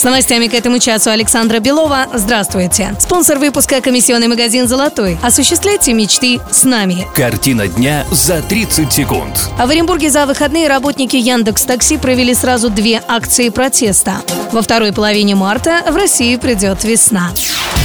С новостями к этому часу Александра Белова. Здравствуйте. Спонсор выпуска – комиссионный магазин «Золотой». Осуществляйте мечты с нами. Картина дня за 30 секунд. А в Оренбурге за выходные работники Яндекс Такси провели сразу две акции протеста. Во второй половине марта в Россию придет весна.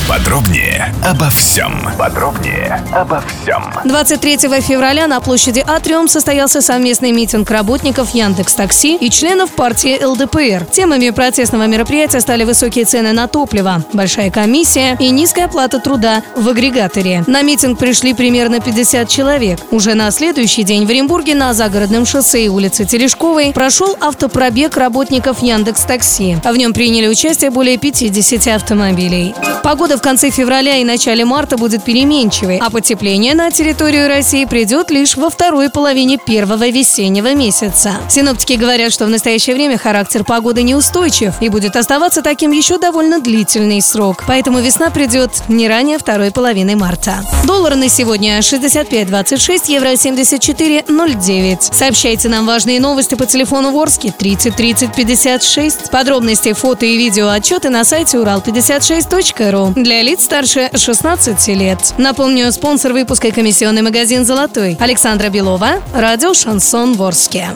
Подробнее обо всем. Подробнее обо всем. 23 февраля на площади Атриум состоялся совместный митинг работников Яндекс Такси и членов партии ЛДПР. Темами протестного мероприятия стали высокие цены на топливо, большая комиссия и низкая оплата труда в агрегаторе. На митинг пришли примерно 50 человек. Уже на следующий день в Оренбурге на загородном шоссе и улице Терешковой прошел автопробег работников Яндекс Такси. В нем приняли участие более 50 автомобилей. Погода в конце февраля и начале марта будет переменчивой, а потепление на территорию России придет лишь во второй половине первого весеннего месяца. Синоптики говорят, что в настоящее время характер погоды неустойчив и будет оставаться таким еще довольно длительный срок. Поэтому весна придет не ранее второй половины марта. Доллар на сегодня 65.26, евро 74.09. Сообщайте нам важные новости по телефону Ворске 30 30 56. Подробности, фото и видео отчеты на сайте урал56.ру для лиц старше 16 лет. Напомню, спонсор выпуска комиссионный магазин «Золотой». Александра Белова, радио «Шансон Ворске».